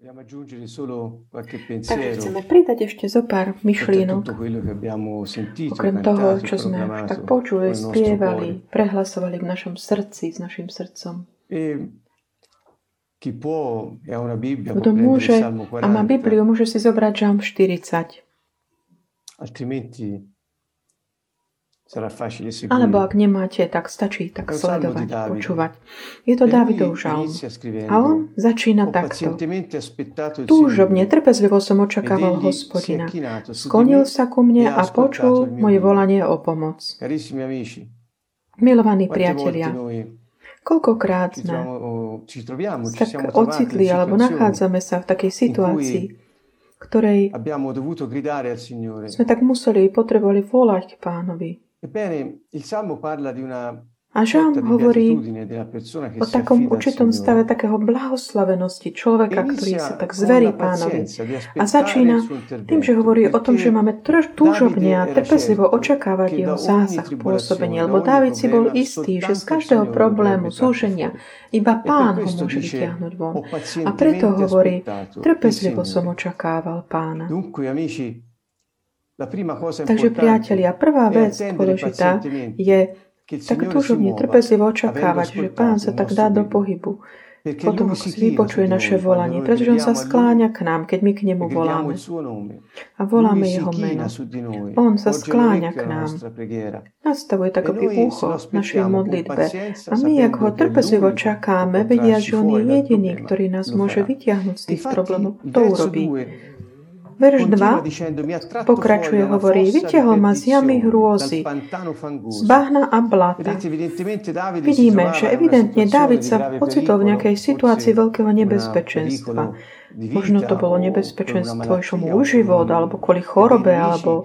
Tak chceme pridať ešte zo pár myšlienok. Okrem toho, čo sme tak počuli, spievali, prehlasovali v našom srdci, s našim srdcom. E kto môže a má Bibliu, môže si zobrať Žalm 40. Alebo ak nemáte, tak stačí tak sledovať, počúvať. Je to Davidov žalm. A on začína takto. Túžobne, trpezlivo som očakával hospodina. Sklonil sa ku mne a počul moje volanie o pomoc. Milovaní priatelia, koľkokrát sme tak ocitli alebo nachádzame sa v takej situácii, ktorej sme tak museli, potrebovali volať k pánovi. A Žám hovorí o takom určitom stave takého blahoslavenosti človeka, ktorý sa tak zverí pánovi. A začína tým, že hovorí o tom, že máme túžobne a trpezlivo očakávať jeho zásah pôsobenie, lebo Dávid si bol istý, že z každého problému, súženia, iba pán ho môže vytiahnuť von. A preto hovorí, trpezlivo som očakával pána. Takže priatelia, prvá vec dôležitá je tak túžobne, trpezlivo očakávať, že Pán sa tak dá do pohybu. Potom ako si vypočuje naše volanie, pretože On sa skláňa k nám, keď my k Nemu voláme. A voláme Jeho meno. On sa skláňa k nám. Nastavuje tak aby ucho našej modlitbe. A my, ako ho trpezlivo čakáme, vedia, že On je jediný, ktorý nás môže vytiahnuť z tých problémov. To urobí. Verš 2 pokračuje, hovorí, vytiahol ma z jamy hrôzy, z bahna a blata. Vidíme, že evidentne Dávid sa ocitol v nejakej situácii veľkého nebezpečenstva. Možno to bolo nebezpečenstvo, išlo mu život, alebo kvôli chorobe, alebo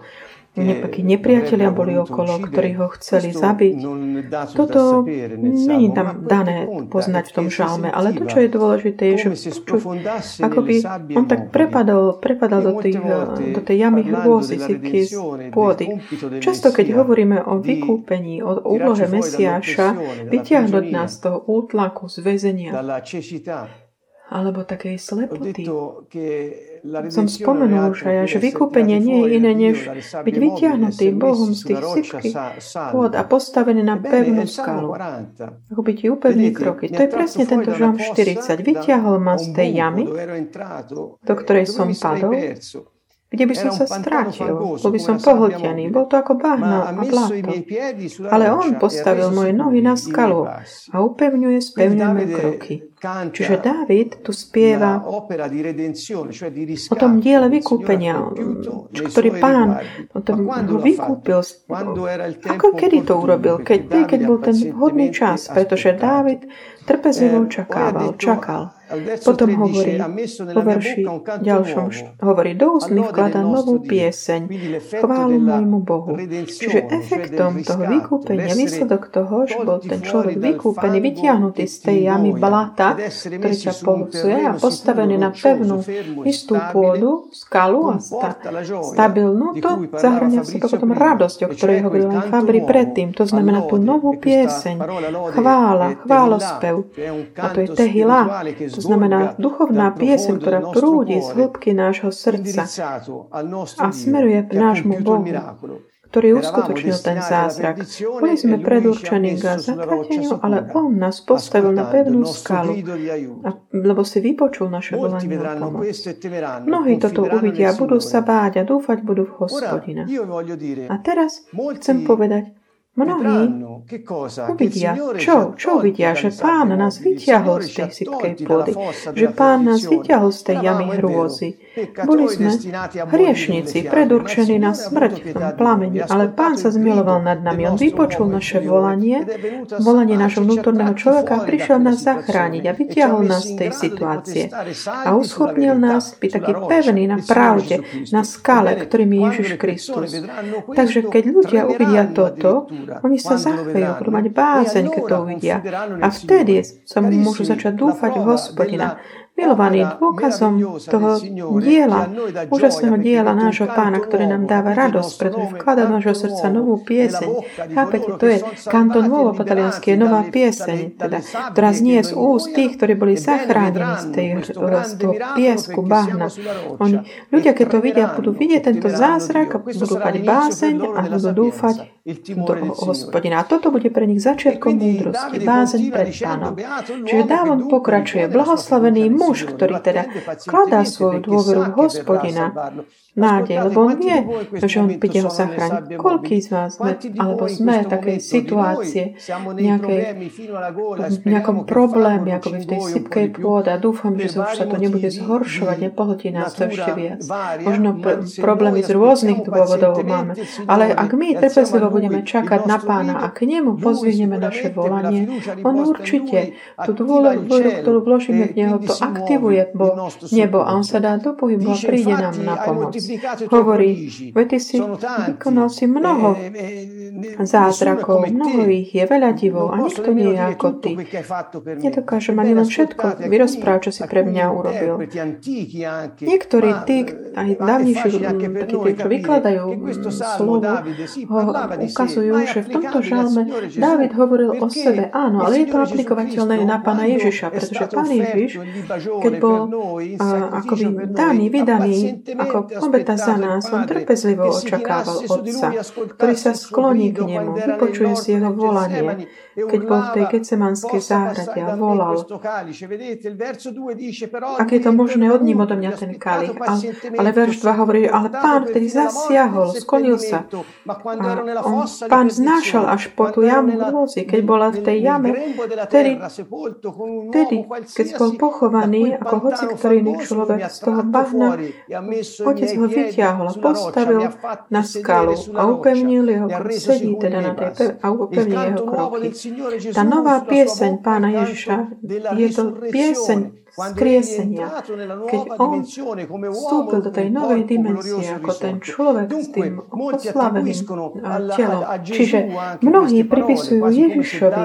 nejakí nepriatelia boli okolo, ktorí ho chceli zabiť. Toto není tam dané poznať v tom žalme, ale to, čo je dôležité, je, že počuť, akoby on tak prepadol, prepadal do, tých, do tej jamy hrôzy, z pôdy. Často, keď hovoríme o vykúpení, o úlohe Mesiáša, vyťahnuť nás z toho útlaku, z väzenia, alebo takej slepoty. Som spomenul už aj, že vykúpenie nie je iné, než byť vyťahnutý Bohom z tých sypky pôd a postavený na pevnú skalu. Ako byť upevný kroky. To je presne tento žalm 40. Vyťahol ma z tej jamy, do ktorej som padol, kde by som sa strátil, bol by som pohltený, bol to ako bahno a bláto. Ale on postavil moje nohy na skalu a upevňuje, spevňujeme kroky. Čiže Dávid tu spieva o tom diele vykúpenia, ktorý pán o tom ho vykúpil. Ako kedy to urobil? Keď, keď bol ten vhodný čas, pretože Dávid trpezlivo očakával, čakal. Potom hovorí po verši ďalšom, hovorí, do úst mi vklada novú pieseň, chválu môjmu Bohu. Čiže efektom toho vykúpenia, výsledok toho, že bol ten človek vykúpený, vytiahnutý z tej jamy blata, pohľcuje a postavený na pevnú istú pôdu, skalu a sta, stabilnú, to v sebe potom radosť, o ktorej hovoril aj Fabri predtým. To znamená tú novú pieseň, chvála, chválospev. A to je tehila, to znamená duchovná pieseň, ktorá prúdi z hĺbky nášho srdca a smeruje k nášmu Bohu ktorý uskutočnil ten zázrak. Boli sme predurčení k zatrateniu, ale On nás postavil na pevnú skalu, lebo si vypočul naše volanie o pomoc. Mnohí toto uvidia, budú sa báť a dúfať budú v hospodina. A teraz chcem povedať, Mnohí uvidia, čo, čo uvidia, že pán nás vyťahol z tej sypkej pôdy, že pán nás vyťahol z tej jamy hrôzy. Boli sme hriešnici, predurčení na smrť v plameni, ale pán sa zmiloval nad nami. On vypočul naše volanie, volanie nášho vnútorného človeka a prišiel nás zachrániť a vyťahol nás z tej situácie. A uschopnil nás byť taký pevný na pravde, na skale, ktorým je Ježiš Kristus. Takže keď ľudia uvidia toto, oni sa zachvejú, budú mať bázeň, keď to uvidia. A vtedy sa môžu začať dúfať v hospodina. Milovaný, dôkazom toho diela, úžasného diela nášho pána, ktorý nám dáva radosť, pretože vklada do nášho srdca novú pieseň. Chápete, to je Canto Nuovo po taliansky, je nová pieseň, teda, ktorá znie z úst tých, ktorí boli zachránení z, tej, z toho piesku, bahna. Oni, ľudia, keď to vidia, budú vidieť tento zázrak, budú mať báseň a budú dúfať do hospodina. A toto bude pre nich začiatkom múdrosti, bázeň pred pánom. Čiže dávom pokračuje. Blahoslavený muž, ktorý teda skladá svoju dôveru v hospodina, nádej, lebo on vie, že on príde ho zachrániť. Koľký z vás sme, alebo sme v takej situácie, nejakej, v nejakom probléme, ako v tej sypkej pôde a dúfam, že už sa to nebude zhoršovať, nepohltí nás to ešte viac. Možno pr- problémy z rôznych dôvodov máme, ale ak my trpezlivo budeme čakať na pána a k nemu pozvinieme naše volanie, on určite tú dôveru, ktorú vložíme v neho, to aktivuje bo, nebo a on sa dá do pohybu a príde nám na pomoc. Hovorí, veď ty si vykonal si mnoho zázrakov, mnoho ich je, veľa divov a nikto nie je ako ty. Nedokážem ani len všetko. vyrozprávať, čo si pre mňa urobil. Niektorí tí, aj dávnejší, takí tí, čo vykladajú slovo, ho ukazujú, že v tomto žalme Dávid hovoril o sebe, áno, ale je to aplikovateľné na pána Ježiša, pretože pán Ježiš, keď bol akoby daný, vydaný ako obeta za nás, on trpezlivo očakával Otca, ktorý sa skloní k nemu, vypočuje si jeho volanie, keď bol v tej Getsemanskej záhrade a volal. Ak je to možné, odním odo mňa ten kalich. Ale, ale verš 2 hovorí, ale pán vtedy zasiahol, sklonil sa. A on, pán znášal až po tú jamu hrôzy, keď bola v tej jame, vtedy, vtedy keď bol pochovaný ako hoci ktorý iný človek z toho bahna, otec ho vyťahol a postavil na skalu a upevnil jeho. Sedí teda na tej a upevnil jeho kroky. Tá nová pieseň pána Ježiša je to pieseň skriesenia. Keď on vstúpil do tej novej dimenzie ako ten človek s tým oslaveným telom. Čiže mnohí pripisujú Ježišovi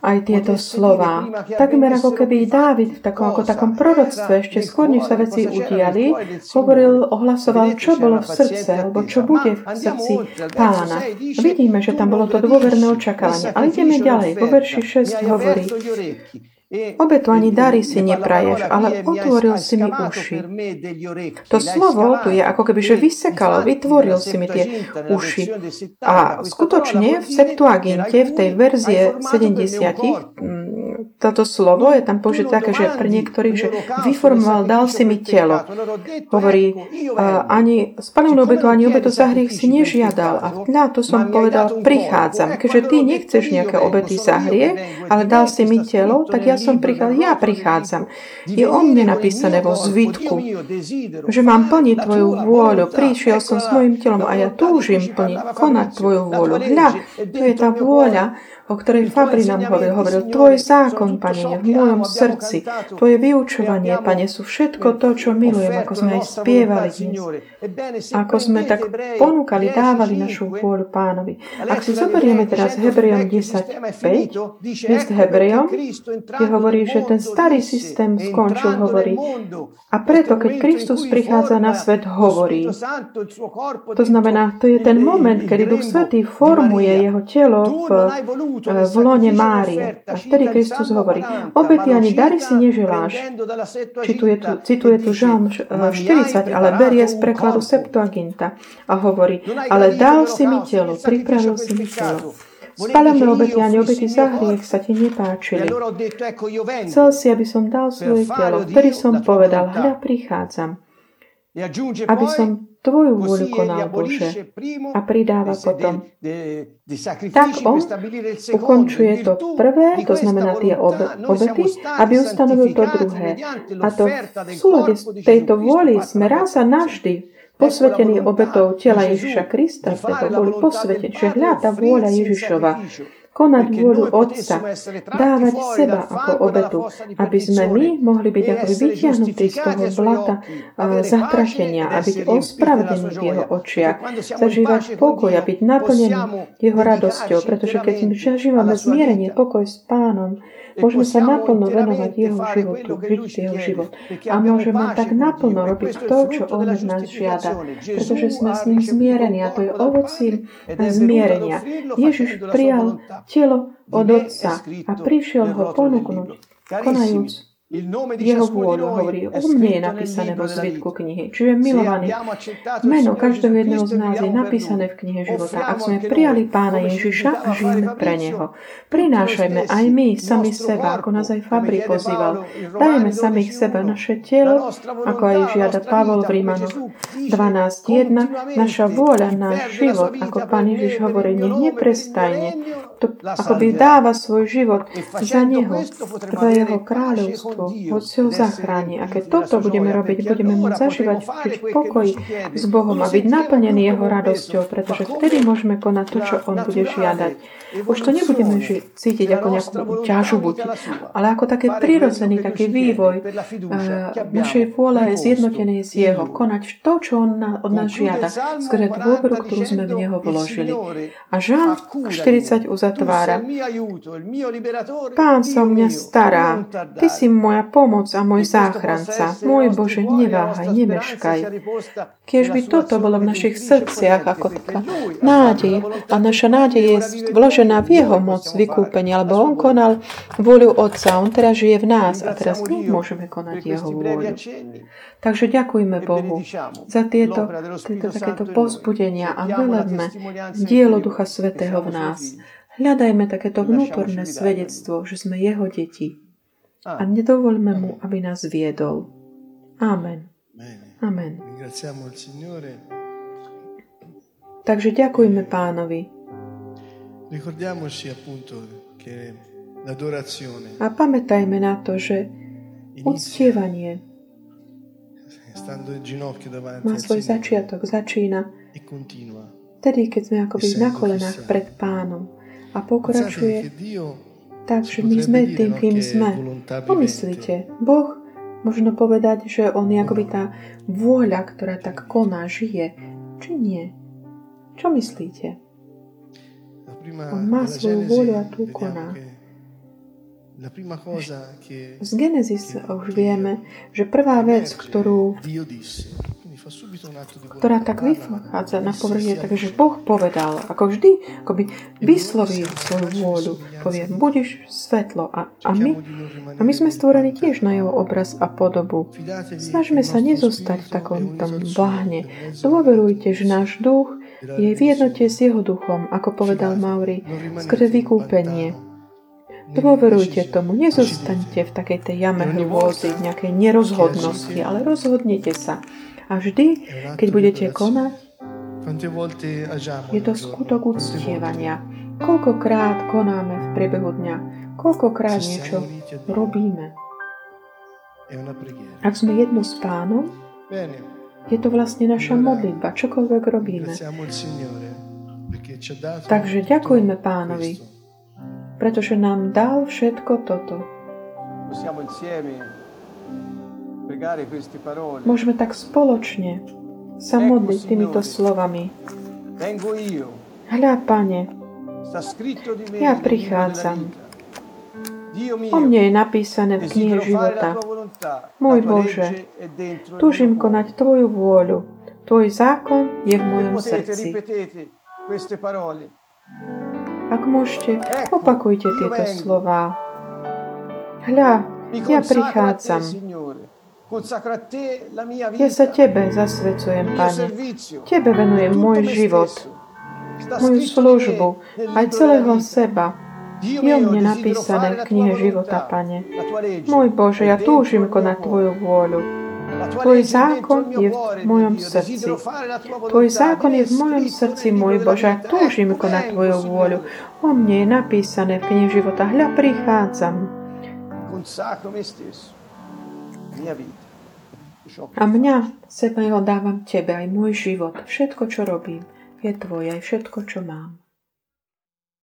aj tieto slova. Takmer ako keby Dávid v takom, ako takom proroctve, ešte skôr, než sa veci udiali, hovoril, ohlasoval, čo bolo v srdce, alebo čo bude v srdci pána. Vidíme, že tam bolo to dôverné očakávanie. Ale ideme ďalej. Vo verši 6 hovorí, Obetu ani dary si nepraješ, ale otvoril si mi uši. To slovo tu je ako keby, že vysekalo, vytvoril si mi tie uši. A skutočne v Septuaginte, v tej verzie 70, toto slovo je tam použité také, že pre niektorých, že vyformoval, dal si mi telo. Hovorí, ani spalnú obetu, ani obetu za hriech si nežiadal. A na to som povedal, prichádzam. Keďže ty nechceš nejaké obety za hriech, ale dal si mi telo, tak ja som prichádzal, ja prichádzam. Je o mne napísané vo zvitku, že mám plniť tvoju vôľu. Prišiel som s mojim telom a ja túžim plniť, konať tvoju vôľu. Hľa, to je tá vôľa, o ktorej Fabri nám hovoril. Hovoril, tvoj zákon, Pane, v mojom srdci. Tvoje vyučovanie, Pane, sú všetko to, čo milujem, ako sme aj spievali dnes. Ako sme tak ponúkali, dávali našu vôľu Pánovi. Ak si zoberieme teraz Hebrejom 10.5, list Hebrejom, kde hovorí, že ten starý systém skončil, hovorí. A preto, keď Kristus prichádza na svet, hovorí. To znamená, to je ten moment, kedy Duch Svetý formuje jeho telo v v lone Márie. A vtedy Kristus hovorí, obety ani dary si neželáš. Cituje tu, cituje tu Žalm 40, ale berie z prekladu Septuaginta a hovorí, ale dal si mi telo, pripravil si mi telo. Spáľame obety a neobety za hriech sa ti nepáčili. Chcel si, aby som dal svoje telo. Vtedy som povedal, hľa, prichádzam. Aby som Tvoju vôľu konal Bože. A pridáva potom. Tak on ukončuje to prvé, to znamená tie obety, aby ustanovil to druhé. A to v súlade s tejto vôli sme raz a navždy posvetení obetov tela Ježiša Krista, teda boli posvetení, že hľa tá vôľa Ježišova konať vôľu Otca, dávať seba ako obetu, aby sme my mohli byť ako vytiahnutí z toho blata zatratenia a byť ospravedlení v jeho očiach, zažívať pokoj a byť naplnený jeho radosťou, pretože keď my zažívame zmierenie, pokoj s pánom, Môžeme sa naplno venovať jeho životu, žiť jeho život. A môžeme tak naplno robiť to, čo on od nás žiada. Pretože sme s ním zmierení a to je ovocím zmierenia. Ježiš prijal telo od Otca a prišiel ho ponúknuť, konajúc jeho vôľu hovorí, u mne je napísané vo zvitku knihy. Čiže milovaný, meno každého jedného z nás je napísané v knihe života. Ak sme prijali pána Ježiša žijeme pre neho, prinášajme aj my sami seba, ako nás aj Fabri pozýval. Dajeme samých seba naše telo, ako aj žiada Pavol v Rímanoch 12.1, naša vôľa, náš život, ako pán Ježiš hovorí, nech neprestajne, to akoby dáva svoj život za Neho, za Jeho kráľovstvo, hoď si ho zachráni. A keď toto budeme robiť, budeme môcť zažívať žiť v pokoji s Bohom a byť naplnený Jeho radosťou, pretože vtedy môžeme konať to, čo On bude žiadať. Už to nebudeme ži- cítiť ako nejakú ťažobu, ale ako také prirodzený taký vývoj našej vôle zjednotenej z Jeho. Konať to, čo On od nás žiada, skrze dôveru, ktorú sme v Neho vložili. A Žán 40 uzatvára. Pán sa mňa stará. Ty si moja pomoc a môj záchranca. Môj Bože, neváhaj, nemeškaj. Keď by toto bolo v našich srdciach ako taká nádej a naša nádej je vložená vložená v jeho moc vykúpenia, lebo on konal vôľu Otca. On teraz žije v nás a teraz my môžeme konať jeho vôľu. Takže ďakujme Bohu za tieto, tieto takéto pozbudenia a velebme dielo Ducha Svetého v nás. Hľadajme takéto vnútorné svedectvo, že sme jeho deti. A nedovoľme mu, aby nás viedol. Amen. Amen. Takže ďakujme pánovi. A pamätajme na to, že uctievanie má svoj začiatok, začína vtedy, keď sme akoby na kolenách pred pánom a pokračuje tak, že my sme tým, kým sme. Pomyslite, Boh možno povedať, že On je akoby tá vôľa, ktorá tak koná, žije, či nie? Čo myslíte? On má svoju vôľu a tu koná. Z Genesis už vieme, že prvá vec, ktorú ktorá tak vychádza na povrch je tak, že Boh povedal, ako vždy, ako by vyslovil svoju vôľu. Povie, budeš svetlo. A, a, my, a my sme stvorení tiež na jeho obraz a podobu. Snažme sa nezostať v takom tom bahne. Dôverujte, že náš duch je v jednote s jeho duchom, ako povedal Mauri, skrze vykúpenie. Dôverujte tomu, nezostaňte v takej tej jame hrôzy, nejakej nerozhodnosti, ale rozhodnite sa. A vždy, keď budete konať, je to skutok uctievania. Koľkokrát konáme v priebehu dňa, koľkokrát niečo robíme. Ak sme jedno s pánom, je to vlastne naša modlitba, čokoľvek robíme. Takže ďakujme pánovi, pretože nám dal všetko toto. Môžeme tak spoločne sa modliť týmito slovami. Hľa, Pane, ja prichádzam. O mne je napísané v knihe života. Môj Bože, túžim konať Tvoju vôľu. Tvoj zákon je v mojom srdci. Ak môžete, opakujte tieto slova. Hľa, ja prichádzam. Ja sa Tebe zasvecujem, Pane. Tebe venujem môj život, moju službu, aj celého seba je o mne napísané v knihe života, Pane. Môj Bože, ja túžim konať Tvoju vôľu. Tvoj zákon je v mojom srdci. Tvoj zákon je v mojom srdci, môj Bože, a túžim konať Tvoju vôľu. O mne je napísané v knihe života. Hľa, prichádzam. A mňa, seba jeho dávam Tebe, aj môj život. Všetko, čo robím, je Tvoje, aj všetko, čo mám.